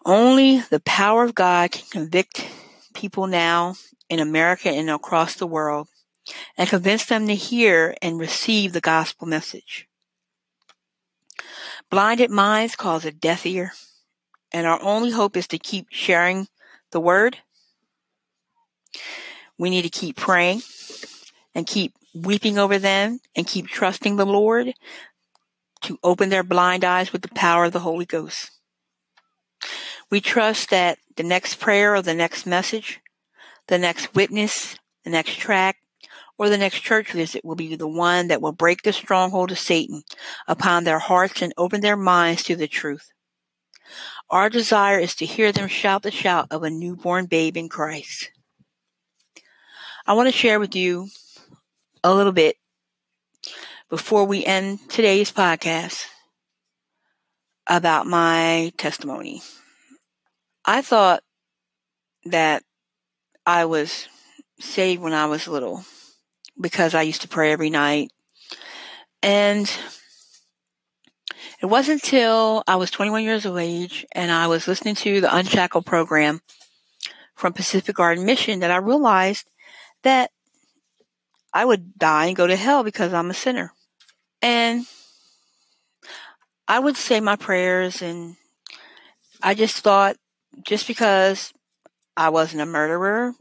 Only the power of God can convict people now in America and across the world and convince them to hear and receive the gospel message. Blinded minds cause a deaf ear, and our only hope is to keep sharing the word. We need to keep praying and keep weeping over them and keep trusting the Lord to open their blind eyes with the power of the Holy Ghost. We trust that the next prayer or the next message, the next witness, the next track, or the next church visit will be the one that will break the stronghold of Satan upon their hearts and open their minds to the truth. Our desire is to hear them shout the shout of a newborn babe in Christ. I want to share with you a little bit before we end today's podcast about my testimony. I thought that I was saved when I was little because I used to pray every night. And it wasn't until I was 21 years of age and I was listening to the Unshackled program from Pacific Garden Mission that I realized that I would die and go to hell because I'm a sinner. And I would say my prayers and I just thought just because I wasn't a murderer,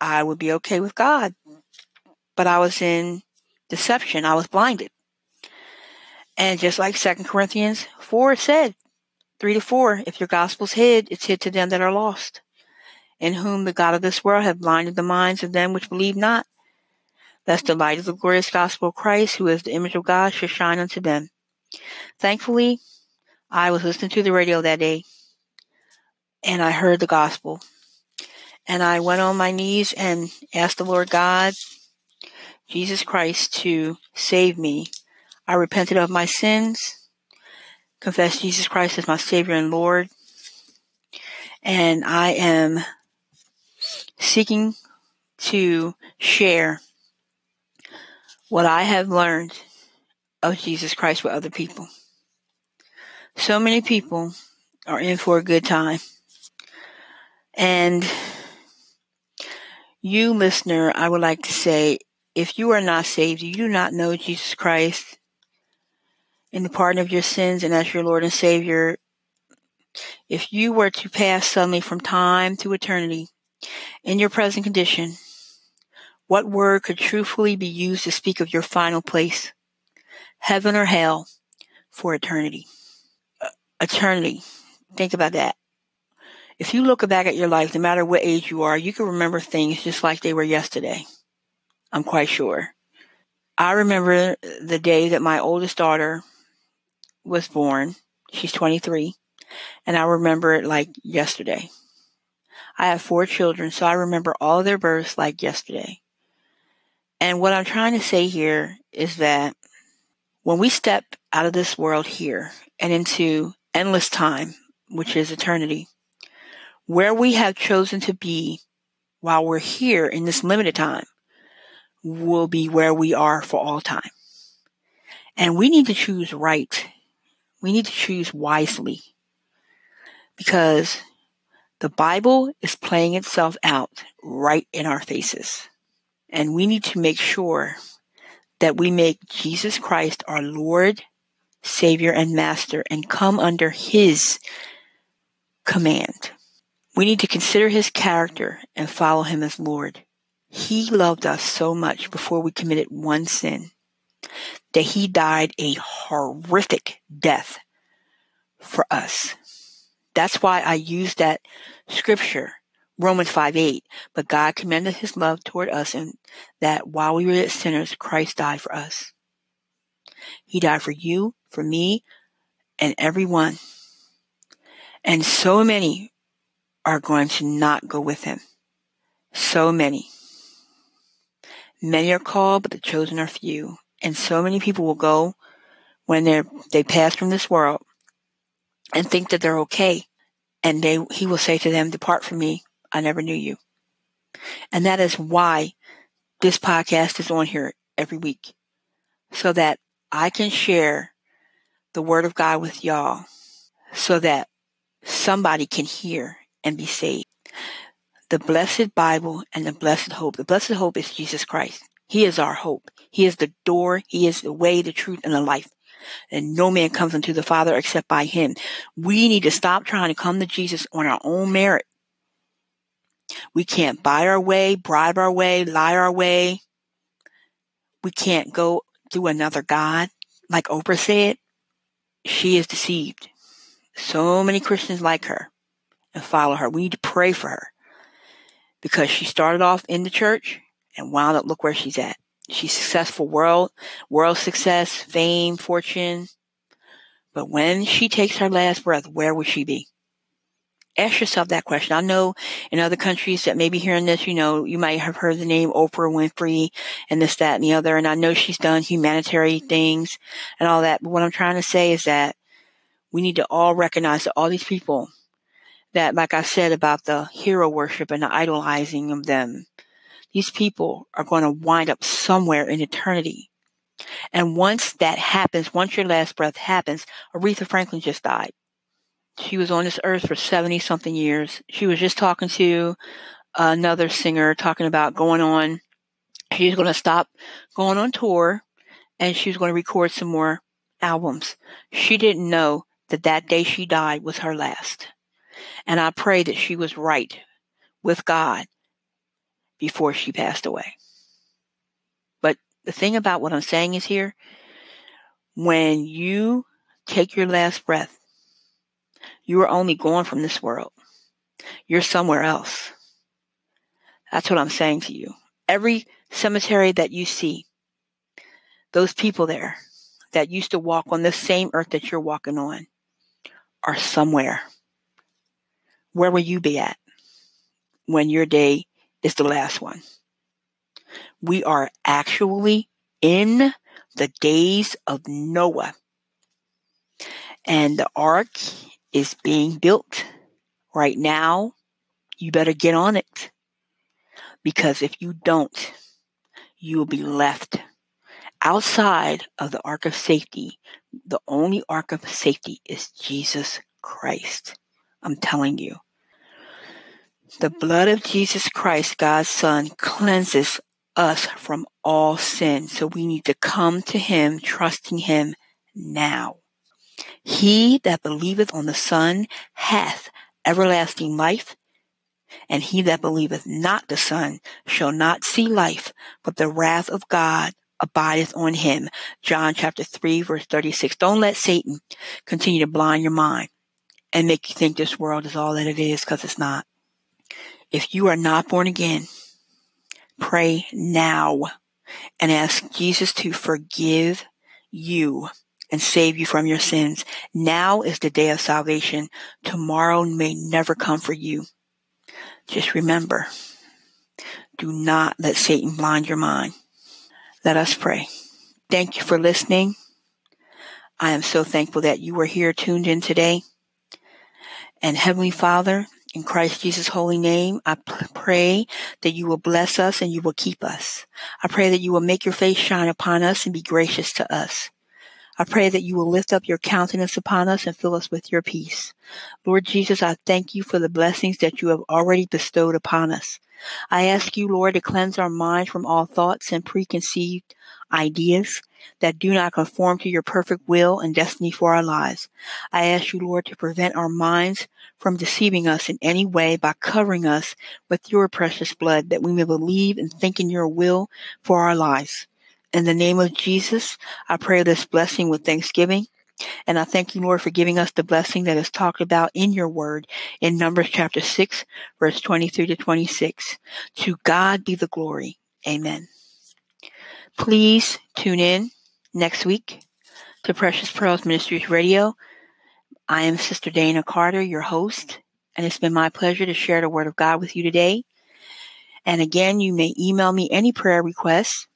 I would be okay with God but I was in deception. I was blinded. And just like Second Corinthians 4 said, 3 to 4, if your gospel's hid, it's hid to them that are lost, in whom the God of this world hath blinded the minds of them which believe not, lest the light of the glorious gospel of Christ, who is the image of God, should shine unto them. Thankfully, I was listening to the radio that day, and I heard the gospel. And I went on my knees and asked the Lord God Jesus Christ to save me. I repented of my sins, confessed Jesus Christ as my Savior and Lord, and I am seeking to share what I have learned of Jesus Christ with other people. So many people are in for a good time. And you listener, I would like to say if you are not saved, you do not know Jesus Christ in the pardon of your sins and as your Lord and Savior, if you were to pass suddenly from time to eternity in your present condition, what word could truthfully be used to speak of your final place, heaven or hell, for eternity? Uh, eternity. Think about that. If you look back at your life, no matter what age you are, you can remember things just like they were yesterday. I'm quite sure. I remember the day that my oldest daughter was born. She's 23. And I remember it like yesterday. I have four children, so I remember all their births like yesterday. And what I'm trying to say here is that when we step out of this world here and into endless time, which is eternity, where we have chosen to be while we're here in this limited time will be where we are for all time. And we need to choose right. We need to choose wisely because the Bible is playing itself out right in our faces. And we need to make sure that we make Jesus Christ our Lord, Savior, and Master and come under His command. We need to consider His character and follow Him as Lord. He loved us so much before we committed one sin that He died a horrific death for us. That's why I use that scripture, Romans 5 8. But God commended his love toward us and that while we were sinners, Christ died for us. He died for you, for me, and everyone. And so many are going to not go with him. So many. Many are called, but the chosen are few. And so many people will go when they're, they pass from this world and think that they're okay. And they, he will say to them, depart from me. I never knew you. And that is why this podcast is on here every week so that I can share the word of God with y'all so that somebody can hear and be saved. The blessed Bible and the blessed hope. The blessed hope is Jesus Christ. He is our hope. He is the door. He is the way, the truth, and the life and no man comes unto the Father except by him. We need to stop trying to come to Jesus on our own merit. We can't buy our way, bribe our way, lie our way. We can't go through another God. Like Oprah said, she is deceived. So many Christians like her and follow her. We need to pray for her because she started off in the church and wound up look where she's at. She's successful world, world success, fame, fortune. But when she takes her last breath, where will she be? Ask yourself that question. I know in other countries that may be hearing this, you know, you might have heard the name Oprah Winfrey and this, that, and the other. And I know she's done humanitarian things and all that. But what I'm trying to say is that we need to all recognize that all these people that, like I said about the hero worship and the idolizing of them, these people are going to wind up somewhere in eternity. And once that happens, once your last breath happens, Aretha Franklin just died. She was on this earth for 70 something years. She was just talking to another singer talking about going on. She's going to stop going on tour and she's going to record some more albums. She didn't know that that day she died was her last. And I pray that she was right with God before she passed away. But the thing about what I'm saying is here, when you take your last breath, you are only going from this world. You're somewhere else. That's what I'm saying to you. Every cemetery that you see, those people there that used to walk on the same earth that you're walking on are somewhere. Where will you be at when your day is the last one. We are actually in the days of Noah. And the ark is being built right now. You better get on it. Because if you don't, you will be left outside of the ark of safety. The only ark of safety is Jesus Christ. I'm telling you. The blood of Jesus Christ, God's Son, cleanses us from all sin. So we need to come to Him, trusting Him now. He that believeth on the Son hath everlasting life, and he that believeth not the Son shall not see life, but the wrath of God abideth on him. John chapter 3 verse 36. Don't let Satan continue to blind your mind and make you think this world is all that it is because it's not. If you are not born again, pray now and ask Jesus to forgive you and save you from your sins. Now is the day of salvation. Tomorrow may never come for you. Just remember, do not let Satan blind your mind. Let us pray. Thank you for listening. I am so thankful that you were here tuned in today. And Heavenly Father, in Christ Jesus' holy name, I pray that you will bless us and you will keep us. I pray that you will make your face shine upon us and be gracious to us. I pray that you will lift up your countenance upon us and fill us with your peace. Lord Jesus, I thank you for the blessings that you have already bestowed upon us. I ask you, Lord, to cleanse our minds from all thoughts and preconceived ideas that do not conform to your perfect will and destiny for our lives. I ask you, Lord, to prevent our minds from deceiving us in any way by covering us with your precious blood that we may believe and think in your will for our lives. In the name of Jesus, I pray this blessing with thanksgiving. And I thank you, Lord, for giving us the blessing that is talked about in your word in Numbers chapter 6, verse 23 to 26. To God be the glory. Amen. Please tune in next week to Precious Pearls Ministries Radio. I am Sister Dana Carter, your host, and it's been my pleasure to share the Word of God with you today. And again, you may email me any prayer requests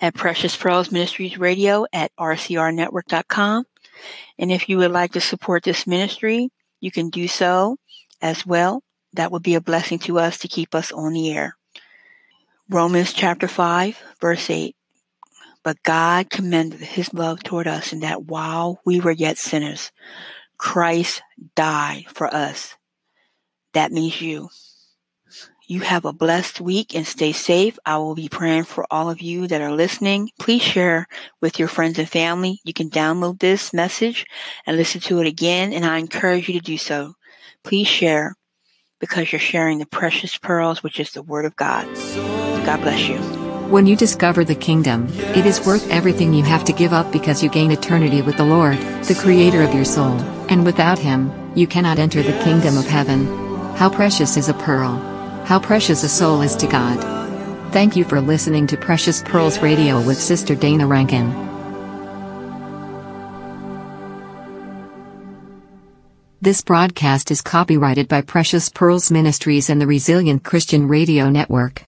at Precious Pearls Ministries Radio at rcrnetwork.com. And if you would like to support this ministry, you can do so as well. That would be a blessing to us to keep us on the air. Romans chapter 5, verse 8. But God commended his love toward us in that while we were yet sinners, Christ died for us. That means you. You have a blessed week and stay safe. I will be praying for all of you that are listening. Please share with your friends and family. You can download this message and listen to it again, and I encourage you to do so. Please share because you're sharing the precious pearls, which is the Word of God. God bless you. When you discover the kingdom, it is worth everything you have to give up because you gain eternity with the Lord, the creator of your soul, and without him, you cannot enter the kingdom of heaven. How precious is a pearl! How precious a soul is to God. Thank you for listening to Precious Pearls Radio with Sister Dana Rankin. This broadcast is copyrighted by Precious Pearls Ministries and the Resilient Christian Radio Network.